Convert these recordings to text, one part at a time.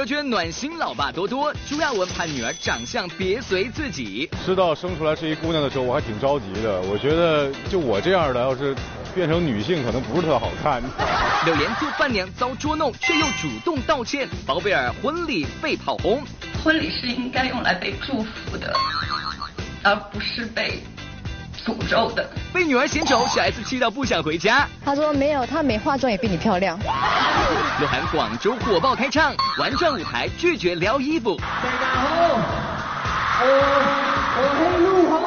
乐圈暖心老爸多多，朱亚文盼女儿长相别随自己。知道生出来是一姑娘的时候，我还挺着急的。我觉得就我这样的，要是变成女性，可能不是特好看。柳岩做伴娘遭捉弄，却又主动道歉。宝贝儿婚礼被炮轰，婚礼是应该用来被祝福的，而不是被。诅咒的，被女儿嫌丑，小 S 气到不想回家。他说没有，他没化妆也比你漂亮。鹿晗广州火爆开唱，玩转舞台拒绝撩衣服。大家好，我我是鹿晗。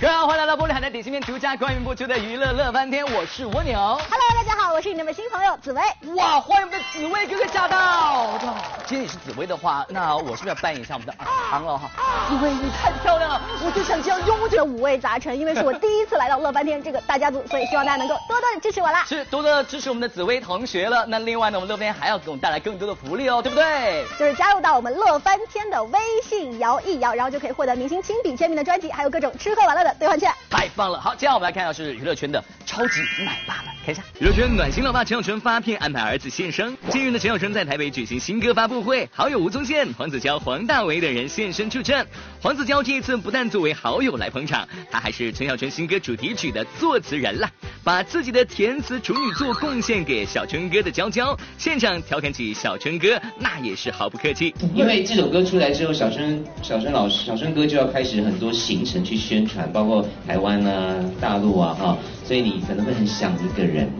各位好，欢迎来到玻璃海的点心面独家冠名播出的娱乐乐翻天，我是蜗牛。Hello，大家好，我是你们的新朋友紫薇。哇，欢迎我们的紫薇哥哥驾到！哇，今天你是紫薇的话，那我是不是要扮演一下我们的尔康了哈？紫薇你太漂亮了，我就想这样拥着。五味杂陈，因为是我第一次来到乐翻天这个大家族，所以希望大家能够多多的支持我啦。是多多的支持我们的紫薇同学了。那另外呢，我们乐翻天还要给我们带来更多的福利哦，对不对？就是加入到我们乐翻天的微信摇一摇，然后就可以获得明星亲笔签名的专辑，还有各种吃喝玩乐的兑换券。太棒了！好，接下来我们来看到是娱乐圈的超级奶爸们，看一下娱乐圈暖心老爸陈小春发片安排儿子现身。近日呢，陈小春在台北举行新歌发布会，好友吴宗宪、黄子佼、黄大为等人现身助阵。黄子佼这一次不但作为好友来捧场，他还是陈小春新歌主题曲的作词人了，把自己的填词处女作贡献给小春哥的娇娇。现场调侃起小春哥，那也是毫不客气。因为这首歌出来之后，小春小春老师小春哥就要开始很多行程去宣传，包括台湾。啊，大陆啊，哈，所以你可能会很想一个人，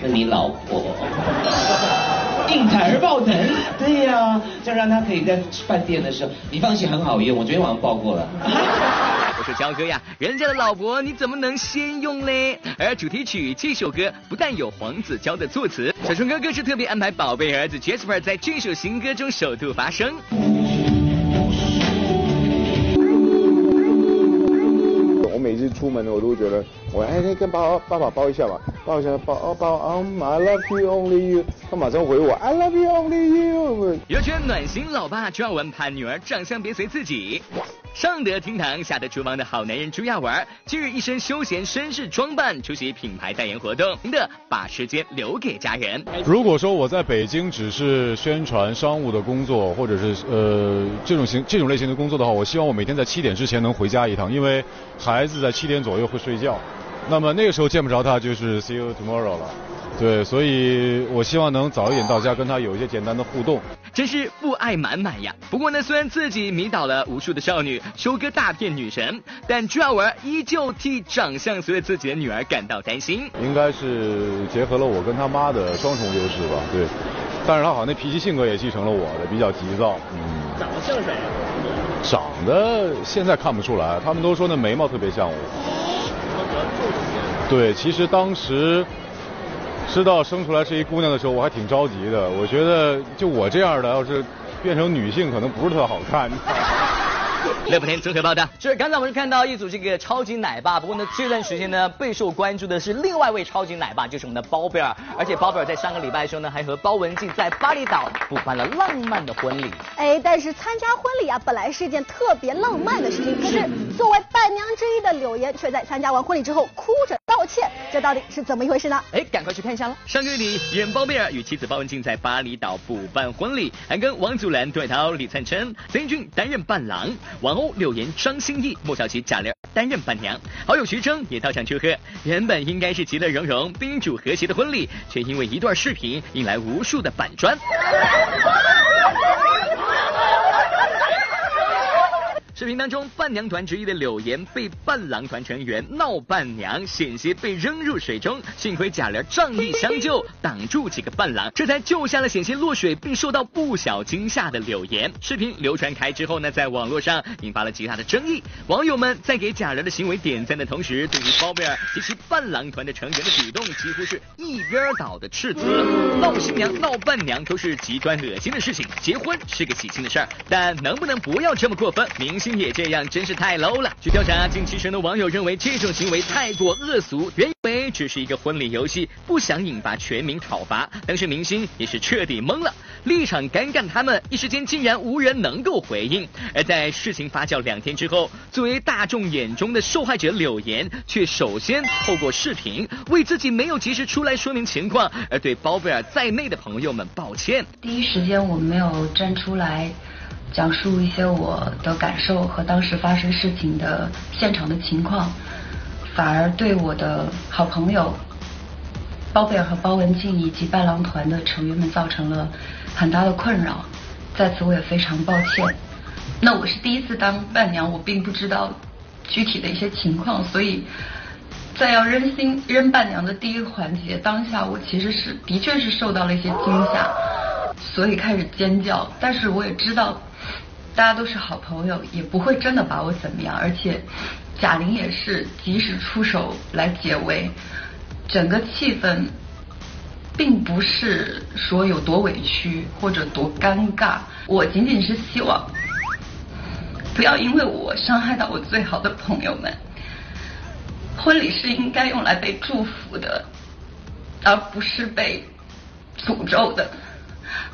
那你老婆，应采而报疼，对呀，就让他可以在饭店的时候，你放心很好用，我昨天晚上抱过了。我说焦哥呀，人家的老婆你怎么能先用嘞？而主题曲这首歌不但有黄子佼的作词，小春哥更是特别安排宝贝儿子 Jasper 在这首新歌中首度发声。出门我都觉得，我哎，可以跟爸爸爸抱一下吧，抱一下，抱抱，I love you only you，他马上回我，I love you only you。有圈暖心老爸朱亚文盼女儿长相别随自己。上得厅堂，下得厨房的好男人朱亚文，今日一身休闲绅士装扮出席品牌代言活动，的把时间留给家人。如果说我在北京只是宣传商务的工作，或者是呃这种型这种类型的工作的话，我希望我每天在七点之前能回家一趟，因为孩子在七点左右会睡觉，那么那个时候见不着他就是 see you tomorrow 了。对，所以我希望能早一点到家，跟他有一些简单的互动。真是父爱满满呀！不过呢，虽然自己迷倒了无数的少女，收割大片女神，但朱亚文依旧替长相随着自己的女儿感到担心。应该是结合了我跟他妈的双重优势吧？对，但是他好像那脾气性格也继承了我的，比较急躁。嗯，长得像谁？长得现在看不出来，他们都说那眉毛特别像我。对，其实当时。知道生出来是一姑娘的时候，我还挺着急的。我觉得就我这样的，要是变成女性，可能不是特好看。乐福天综合报道，是刚才我们是看到一组这个超级奶爸，不过呢这段时间呢备受关注的是另外一位超级奶爸，就是我们的包贝尔。而且包贝尔在上个礼拜的时候呢，还和包文婧在巴厘岛补办了浪漫的婚礼。哎，但是参加婚礼啊，本来是一件特别浪漫的事情，可是作为伴娘之一的柳岩，却在参加完婚礼之后哭着道歉，这到底是怎么一回事呢？哎，赶快去看一下了。上个月底，演包贝尔与妻子包文婧在巴厘岛补办婚礼，还跟王祖蓝、杜海涛、李灿琛、曾俊担任伴郎。王鸥柳岩、张歆艺、莫小琪、贾玲担任伴娘，好友徐峥也到场祝贺。原本应该是其乐融融、宾主和谐的婚礼，却因为一段视频引来无数的板砖。视频当中，伴娘团之一的柳岩被伴郎团成员闹伴娘，险些被扔入水中，幸亏贾玲仗义相救，挡住几个伴郎，这才救下了险些落水并受到不小惊吓的柳岩。视频流传开之后呢，在网络上引发了极大的争议。网友们在给贾玲的行为点赞的同时，对于包贝尔及其伴郎团的成员的举动，几乎是一边倒的斥责。闹新娘、闹伴娘都是极端恶心的事情，结婚是个喜庆的事儿，但能不能不要这么过分？明星。也这样，真是太 low 了。据调查，近七成的网友认为这种行为太过恶俗，原以为只是一个婚礼游戏，不想引发全民讨伐。当时明星也是彻底懵了，立场尴尬，他们一时间竟然无人能够回应。而在事情发酵两天之后，作为大众眼中的受害者柳岩，却首先透过视频为自己没有及时出来说明情况，而对包贝尔在内的朋友们抱歉。第一时间我没有站出来讲述一些我的感受和当时发生事情的现场的情况，反而对我的好朋友包贝尔和包文婧以及伴郎团的成员们造成了很大的困扰，在此我也非常抱歉。那我是第一次当伴娘，我并不知道具体的一些情况，所以在要扔新扔伴娘的第一个环节当下，我其实是的确是受到了一些惊吓，所以开始尖叫。但是我也知道，大家都是好朋友，也不会真的把我怎么样。而且贾玲也是及时出手来解围，整个气氛并不是说有多委屈或者多尴尬，我仅仅是希望。不要因为我伤害到我最好的朋友们。婚礼是应该用来被祝福的，而不是被诅咒的。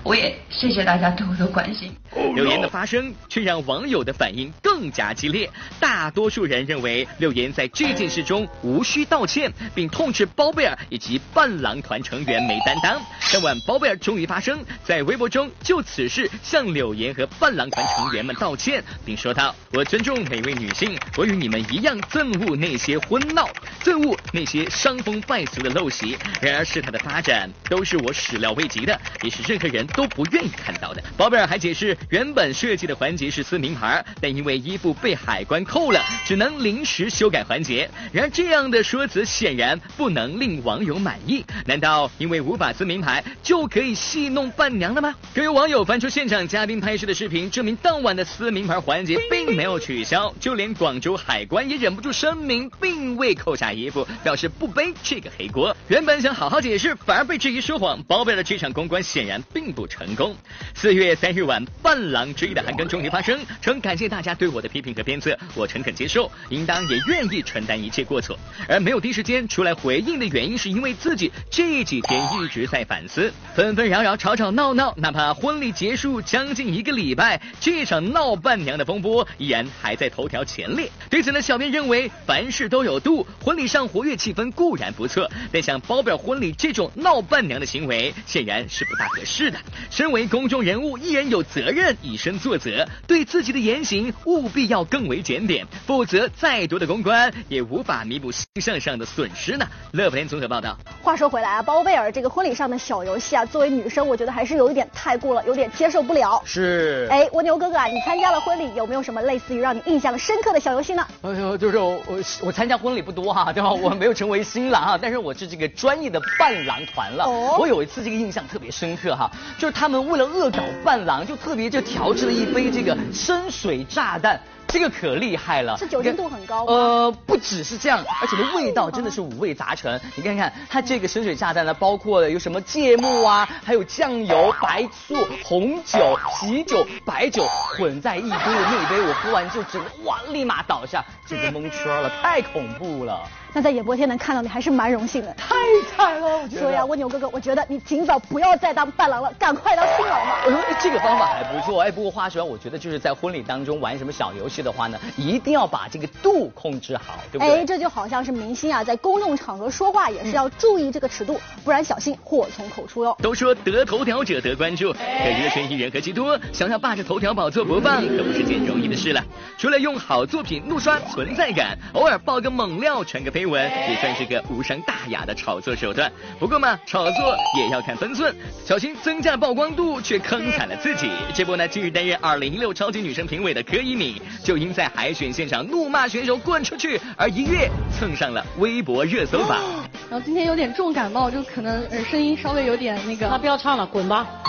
我也谢谢大家对我的关心。柳岩的发声却让网友的反应更加激烈，大多数人认为柳岩在这件事中无需道歉，并痛斥包贝尔以及伴郎团成员没担当。当晚，包贝尔终于发声，在微博中就此事向柳岩和伴郎团成员们道歉，并说道：“我尊重每位女性，我与你们一样憎恶那些婚闹，憎恶那些伤风败俗的陋习。然而事态的发展都是我始料未及的，也是任何的人都不愿意看到的。”包贝尔还解释。原本设计的环节是撕名牌，但因为衣服被海关扣了，只能临时修改环节。然而这样的说辞显然不能令网友满意。难道因为无法撕名牌就可以戏弄伴娘了吗？更有网友翻出现场嘉宾拍摄的视频，证明当晚的撕名牌环节并没有取消。就连广州海关也忍不住声明，并未扣下衣服，表示不背这个黑锅。原本想好好解释，反而被质疑说谎，包贝尔这场公关显然并不成功。四月三日晚，伴。郎之一的韩庚终于发声，称感谢大家对我的批评和鞭策，我诚恳接受，应当也愿意承担一切过错。而没有第一时间出来回应的原因，是因为自己这几天一直在反思，纷纷扰扰、吵吵闹闹，哪怕婚礼结束将近一个礼拜，这场闹伴娘的风波依然还在头条前列。对此呢，小编认为凡事都有度，婚礼上活跃气氛固然不错，但像包表婚礼这种闹伴娘的行为，显然是不大合适的。身为公众人物，艺人有责任。以身作则，对自己的言行务必要更为检点，否则再多的公关也无法弥补形象上的损失呢。乐福天综合报道。话说回来啊，包贝尔这个婚礼上的小游戏啊，作为女生，我觉得还是有一点太过了，有点接受不了。是。哎，蜗牛哥哥啊，你参加了婚礼，有没有什么类似于让你印象深刻的小游戏呢？哎呦，就是我我我参加婚礼不多哈，对吧？我没有成为新郎啊，但是我是这个专业的伴郎团了。哦。我有一次这个印象特别深刻哈，就是他们为了恶搞伴郎，就特别就调制了一杯。这个深水炸弹，这个可厉害了，是酒精度很高。呃，不只是这样，而且这味道真的是五味杂陈。你看看它这个深水炸弹呢，包括了有什么芥末啊，还有酱油、白醋、红酒、啤酒、白酒混在一堆的那杯，我喝完就整个哇，立马倒下，这个蒙圈了，太恐怖了。那在演播厅能看到你还是蛮荣幸的，太惨了，我觉得。所以啊，蜗牛哥哥，我觉得你尽早不要再当伴郎了，赶快当新郎吧。我说这个方法还不错，哎，不过话说，我觉得就是在婚礼当中玩什么小游戏的话呢，一定要把这个度控制好，对不对？哎，这就好像是明星啊，在公众场合说话也是要注意这个尺度，不然小心祸从口出哟。都说得头条者得关注，可娱乐圈艺人何其多，想要霸着头条宝座播放可不是件容易的事了。除了用好作品怒刷存在感，偶尔爆个猛料传个绯闻，也算是。个无伤大雅的炒作手段，不过嘛，炒作也要看分寸，小心增加曝光度却坑惨了自己。这波呢，近日担任二零一六超级女生评委的柯以敏，就因在海选现场怒骂选手滚出去而一跃蹭上了微博热搜榜。然后今天有点重感冒，就可能声音稍微有点那个。那不要唱了，滚吧。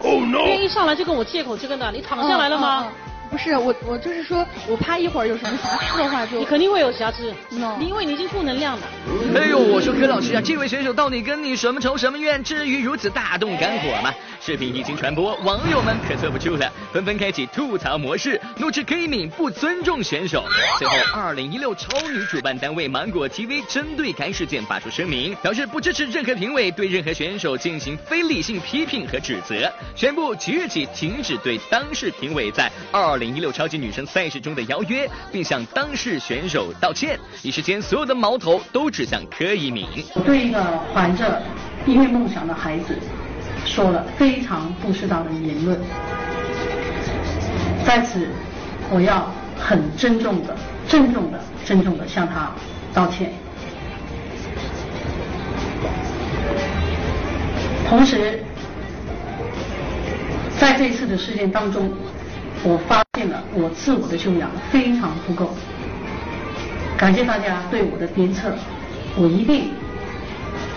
哦 no！今天一上来就跟我借口这个呢，你躺下来了吗？不是我，我就是说我怕一会儿有什么瑕疵的话就你肯定会有瑕疵，no，因为你已经负能量了。哎呦，我说柯老师啊，这位选手到底跟你什么仇什么怨，至于如此大动肝火吗？视频一经传播，网友们可坐不住了，纷纷开启吐槽模式，怒斥柯以敏不尊重选手。随后，二零一六超女主办单位芒果 TV 针对该事件发出声明，表示不支持任何评委对任何选手进行非理性批评和指责，宣布即日起停止对当事评委在二二零一六超级女生赛事中的邀约，并向当事选手道歉。一时间，所有的矛头都指向柯以敏。我对一个怀着音乐梦想的孩子说了非常不适当的言论，在此我要很郑重的、郑重的、郑重的向他道歉。同时，在这次的事件当中，我发现了我自我的修养非常不够，感谢大家对我的鞭策，我一定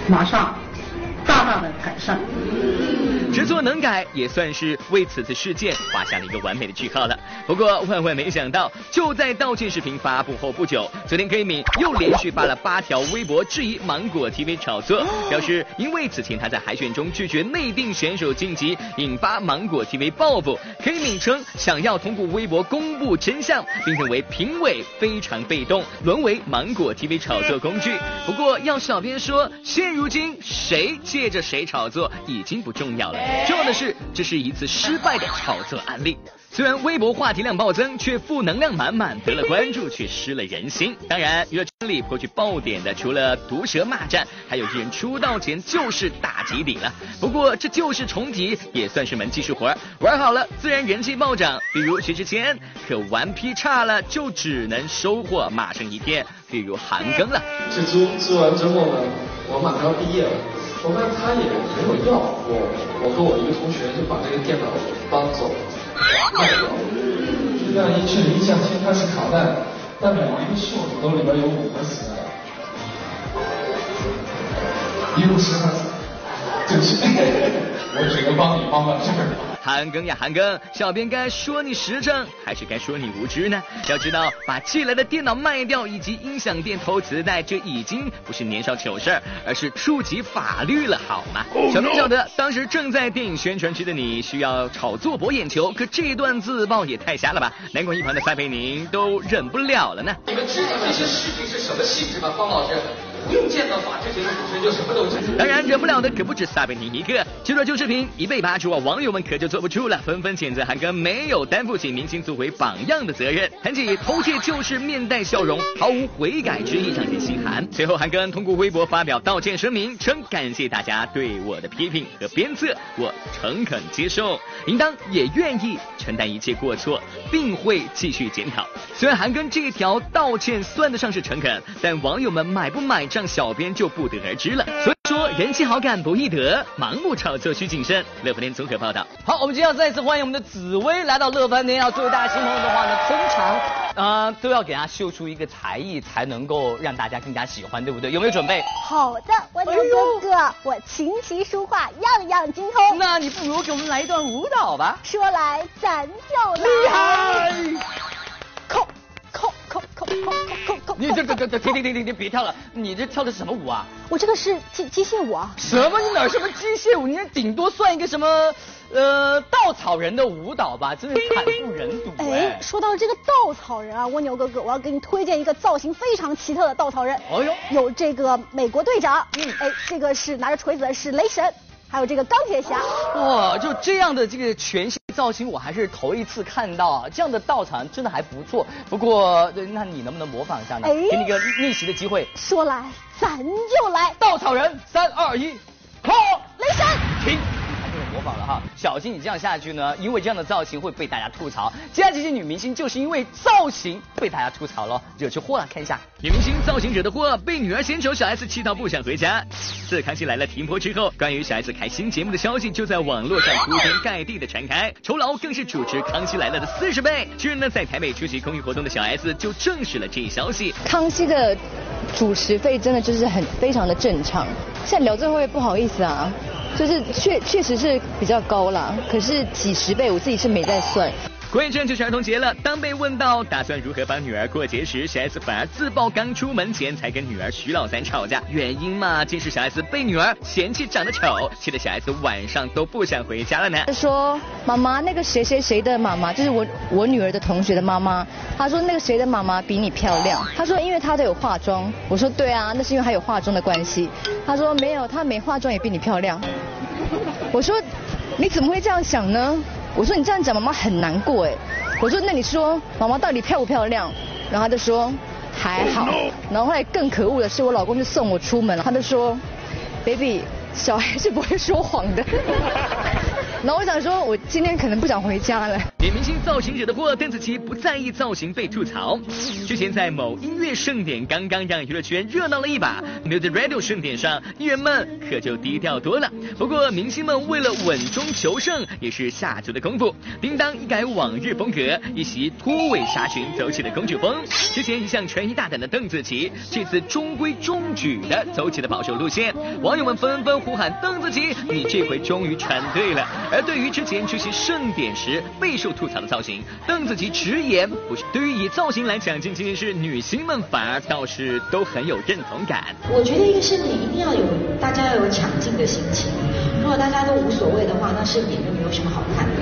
马上大大的改善。知错能改，也算是为此次事件画下了一个完美的句号了。不过万万没想到，就在道歉视频发布后不久，昨天 Kimi 又连续发了八条微博质疑芒果 TV 炒作，表示因为此前他在海选中拒绝内定选手晋级，引发芒果 TV 报复。Kimi 称想要通过微博公布真相，并认为评委非常被动，沦为芒果 TV 炒作工具。不过要小编说，现如今谁借着谁炒作已经不重要了。重要的是，这是一次失败的炒作案例。虽然微博话题量暴增，却负能量满满，得了关注却失了人心。当然，娱乐圈里颇具爆点的，除了毒舌骂战，还有艺人出道前就是大集底了。不过这就是重提，也算是门技术活儿，玩好了自然人气暴涨。比如薛之谦，可顽皮差了就只能收获骂声一片。比如韩庚了。这租租完之后呢，我马上要毕业了。我发现他也没有要我，我和我一个同学就把这个电脑搬走了。就这样一去一下，其实它是卡带，但每一个袖子都里边有五个磁带，一共十二次。对不起，我只能帮你帮到这儿。韩庚呀，韩庚，小编该说你实诚，还是该说你无知呢？要知道，把寄来的电脑卖掉以及音响店偷磁带，这已经不是年少糗事儿，而是触及法律了，好吗？小编晓得，当时正在电影宣传区的你，需要炒作博眼球，可这段自曝也太瞎了吧？南广一旁的撒贝宁都忍不了了呢。你们知道这些视频是什么性质吗，方老师？不用见到法制节目主持人就什么都知道。当然，忍不了的可不止撒贝宁一个。这段旧视频一被扒出啊，网友们可就坐不住了，纷纷谴责韩庚没有担负起明星作为榜样的责任。谈起偷窃就是面带笑容，毫无悔改之意，让人心寒。随后，韩庚通过微博发表道歉声明，称感谢大家对我的批评和鞭策，我诚恳接受，应当也愿意承担一切过错，并会继续检讨。虽然韩庚这条道歉算得上是诚恳，但网友们买不买账，小编就不得而知了。所以说，人气好感不易得，盲目炒作需谨慎。乐福天综合报道。好，我们今天要再次欢迎我们的紫薇来到乐翻天。要作为大家新朋友的话呢，通常呃都要给大家秀出一个才艺，才能够让大家更加喜欢，对不对？有没有准备？好的，我牛哥哥，我琴棋书画样样精通。那你不如给我们来一段舞蹈吧。说来咱就来。厉害！扣扣扣扣扣扣扣！你这这这这停停停停停，别跳了！你这跳的是什么舞啊？我这个是机机械舞啊。什么？你哪儿什么机械舞？你这顶多算一个什么呃稻草人的舞蹈吧？真是惨不忍睹哎！说到这个稻草人啊，蜗牛哥哥，我要给你推荐一个造型非常奇特的稻草人。哦呦，有这个美国队长，嗯，哎，这个是拿着锤子的是雷神。还有这个钢铁侠，哇，就这样的这个全新造型，我还是头一次看到啊！这样的稻草人真的还不错。不过，那你能不能模仿一下呢？哎，给你个逆袭的机会。说来咱就来，稻草人，三二一，跑！雷神，停！模仿了哈，小心你这样下去呢，因为这样的造型会被大家吐槽。接下来这些女明星就是因为造型被大家吐槽了，惹出祸了。看一下，女明星造型惹的祸，被女儿嫌丑，小 S 气到不想回家。自康熙来了停播之后，关于小 S 开新节目的消息就在网络上铺天盖地的传开，酬劳更是主持康熙来了的四十倍。近日呢，在台北出席公益活动的小 S 就证实了这一消息。康熙的主持费真的就是很非常的正常，现在聊这会不会不好意思啊？就是确确实是比较高啦，可是几十倍我自己是没在算。快正就是儿童节了，当被问到打算如何帮女儿过节时，小 S 反而自曝刚出门前才跟女儿徐老三吵架，原因嘛，竟是小 S 被女儿嫌弃长得丑，气得小 S 晚上都不想回家了呢。他说：“妈妈，那个谁谁谁的妈妈，就是我我女儿的同学的妈妈。她说那个谁的妈妈比你漂亮。她说因为她都有化妆。我说对啊，那是因为她有化妆的关系。她说没有，她没化妆也比你漂亮。我说你怎么会这样想呢？我说你这样讲妈妈很难过哎。我说那你说妈妈到底漂不漂亮？然后他就说还好。然后后来更可恶的是我老公就送我出门了，他就说，baby。”小孩是不会说谎的。那我想说，我今天可能不想回家了。女明星造型惹的祸，邓紫棋不在意造型被吐槽。之前在某音乐盛典刚刚让娱乐圈热闹了一把，Music Radio 盛典上艺人们可就低调多了。不过明星们为了稳中求胜，也是下足了功夫。叮当一改往日风格，一袭拖尾纱裙走起了公主风。之前一向穿衣大胆的邓紫棋，这次中规中矩的走起了保守路线。网友们纷纷呼喊邓紫棋，你这回终于穿对了。而对于之前出席盛典时备受吐槽的造型，邓紫棋直言不是。对于以造型来抢镜这件事，女星们反而倒是都很有认同感。我觉得一个盛典一定要有大家要有抢镜的心情，如果大家都无所谓的话，那盛典就没有什么好看的。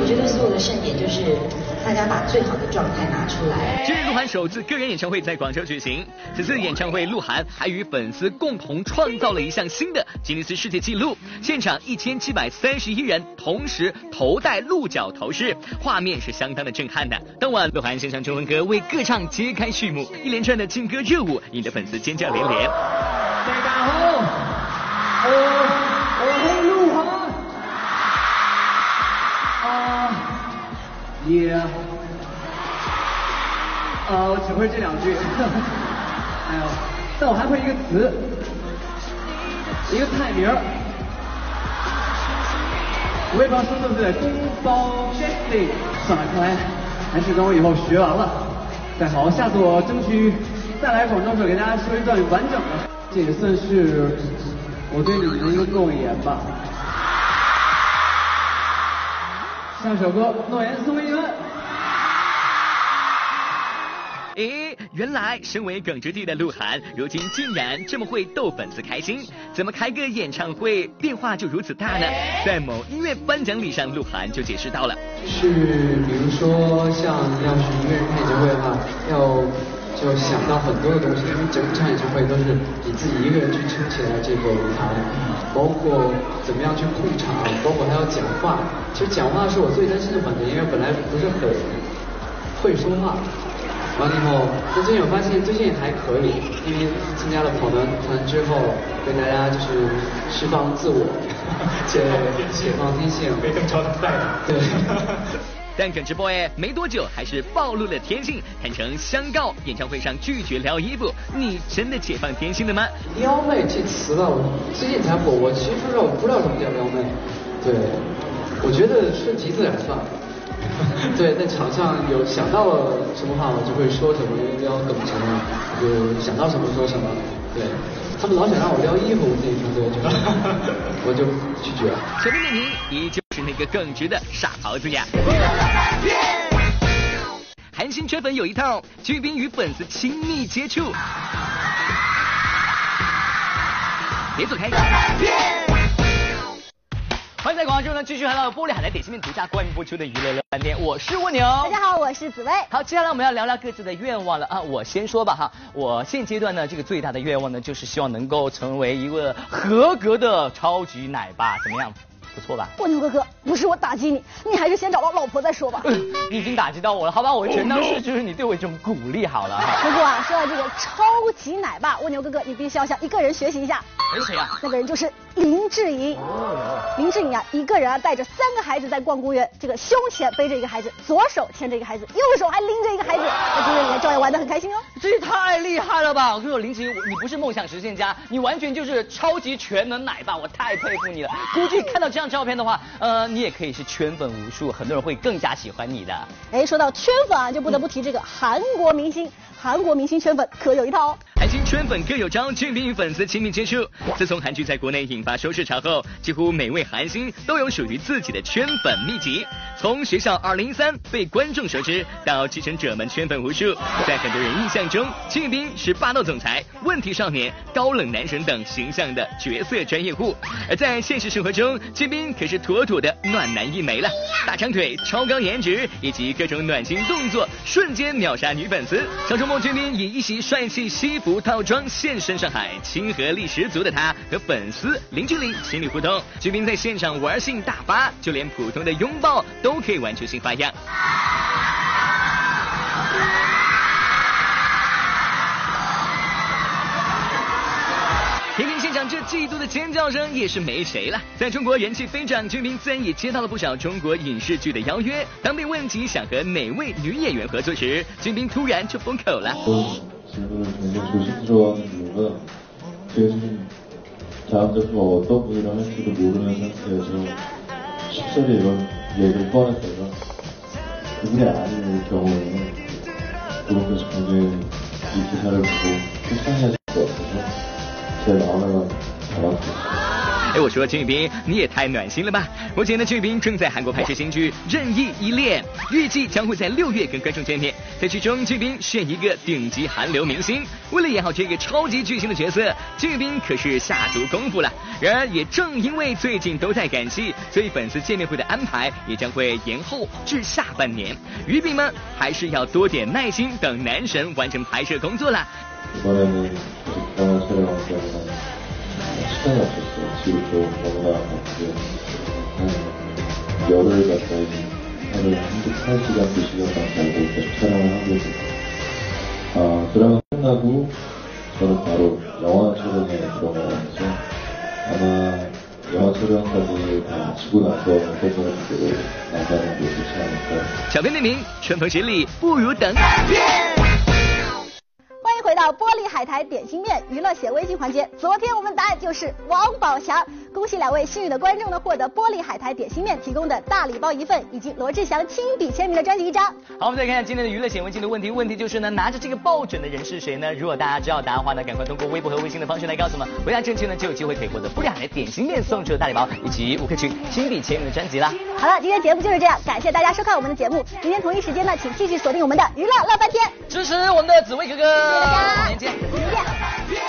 我觉得所有的盛典就是大家把最好的状态拿出来。今日鹿晗首次个人演唱会在广州举行，此次演唱会鹿晗还与粉丝共同创造了一项新的吉尼斯世界纪录，现场一千七百三十一人。同时头戴鹿角头饰，画面是相当的震撼的。当晚，鹿晗献上中文歌为歌唱揭开序幕，一连串的劲歌热舞引得粉丝尖叫连连。大家好，我我你，啊，我只会这两句。哎呦，但我还会一个词，一个菜名。我也不知道说对不对，宫保 Jessie，算了，看来还是等我以后学完了再好。下次我争取再来广州时候给大家说一段完整的，这也算是我对你们的一个诺言吧。下首歌，诺言送给你们。诶，原来身为耿直弟的鹿晗，如今竟然这么会逗粉丝开心，怎么开个演唱会变化就如此大呢？在某音乐颁奖礼上，鹿晗就解释到了，是比如说像要是一个人开演唱会的话，要就想到很多的东西，因为整场演唱会都是你自己一个人去撑起来这个舞台，包括怎么样去控场，包括还要讲话。其实讲话是我最担心的环节，因为本来不是很会说话。完了以后，那最近我发现最近还可以，因为参加了跑男团之后，跟大家就是释放自我，解解 放天性，被邓超带的。对。但耿直播哎没多久还是暴露了天性，坦诚相告演唱会上拒绝撩衣服，你真的解放天性了吗？撩妹这词吧，我最近才火，我其实我不知道什么叫撩妹，对，我觉得顺其自然算了。对，在场上有想到了什么话，我就会说什么，撩耿直嘛，就想到什么说什么。对，他们老想让我撩衣服，我自己说对，就我就拒绝了。前面的你依旧是那个耿直的傻狍子呀。韩星圈粉有一套，巨冰与粉丝亲密接触。别走开。欢迎在广州呢继续来到玻璃海苔点心面独家冠名播出的娱乐乐饭店，我是蜗牛。大家好，我是紫薇。好，接下来我们要聊聊各自的愿望了啊！我先说吧哈，我现阶段呢这个最大的愿望呢就是希望能够成为一个合格的超级奶爸，怎么样？不错吧？蜗牛哥哥，不是我打击你，你还是先找到老婆再说吧。你已经打击到我了，好吧？我全当是就是你对我一种鼓励好了。不过啊，说到这个超级奶爸，蜗牛哥哥，你必须要向一个人学习一下。谁啊？那个人就是林志颖。林志颖啊，一个人啊带着三个孩子在逛公园，这个胸前背着一个孩子，左手牵着一个孩子，右手还拎着一个孩子，在公园里面照样玩得很开心哦。这也太厉害了吧！我跟你说，林志颖，你不是梦想实现家，你完全就是超级全能奶爸，我太佩服你了。估计看到这张照片的话。呃，你也可以是圈粉无数，很多人会更加喜欢你的。哎，说到圈粉啊，就不得不提这个韩国明星，韩国明星圈粉可有一套哦。韩星圈粉各有招，俊斌与粉丝亲密接触。自从韩剧在国内引发收视潮后，几乎每位韩星都有属于自己的圈粉秘籍。从学校二零一三被观众熟知，到继承者们圈粉无数，在很多人印象中，俊斌是霸道总裁、问题少年、高冷男神等形象的角色专业户。而在现实生活中，俊斌可是妥妥的暖男一枚了，大长腿、超高颜值以及各种暖心动作，瞬间秒杀女粉丝。小周末，俊斌以一袭帅气西服套装现身上海，亲和力十足的他和粉丝零距离心理互动。俊斌在现场玩性大发，就连普通的拥抱都可以玩出新花样。听听现场这嫉妒的尖叫声，也是没谁了。在中国人气飞涨，俊斌自然也接到了不少中国影视剧的邀约。当被问及想和哪位女演员合作时，俊斌突然就封口了。 작품 어떤 분이랑 할지도 모르는 상태에서 쉽사리 이런 얘기를 꺼냈다가 그분이 아닌 경우에는 그분께서 굉장히 이 기사를 보고 속상해하실 것 같아서 제 마음을 담았습니다. 哎，我说俊斌，你也太暖心了吧！目前呢，俊斌正在韩国拍摄新剧《任意依恋》，预计将会在六月跟观众见面。在剧中，俊斌饰演一个顶级韩流明星，为了演好这个超级巨星的角色，俊斌可是下足功夫了。然而，也正因为最近都在赶戏，所以粉丝见面会的安排也将会延后至下半年。鱼饼们还是要多点耐心，等男神完成拍摄工作啦。 이번에는 계속 드라마 촬영을 때문에 시간이 없었어 요. 집도 너무나 바쁘게 한 열흘 가까이 하루에 한두 1시간, 2시간 가까이 계속 촬영을 하고 있어요. 아, 드라마 끝나고 저는 바로 영화 촬영에 들어가서 아마 영화 촬영까지 다 마치고 나서 어떤 분들로 나가는 게 좋지 않을까 小编点名，春风十里不如等。 到玻璃海苔点心面娱乐显微镜环节。昨天我们答案就是王宝强，恭喜两位幸运的观众呢，获得玻璃海苔点心面提供的大礼包一份，以及罗志祥亲笔签名的专辑一张。好，我们再看看今天的娱乐显微镜的问题。问题就是呢，拿着这个抱枕的人是谁呢？如果大家知道答案的话呢，赶快通过微博和微信的方式来告诉我们。回答正确呢，就有机会可以获得玻璃海苔点心面送出的大礼包，以及吴克群亲笔签名的专辑啦。好了，今天节目就是这样，感谢大家收看我们的节目。明天同一时间呢，请继续锁定我们的娱乐乐翻天。支持我们的紫薇哥哥。谢谢大家。上见。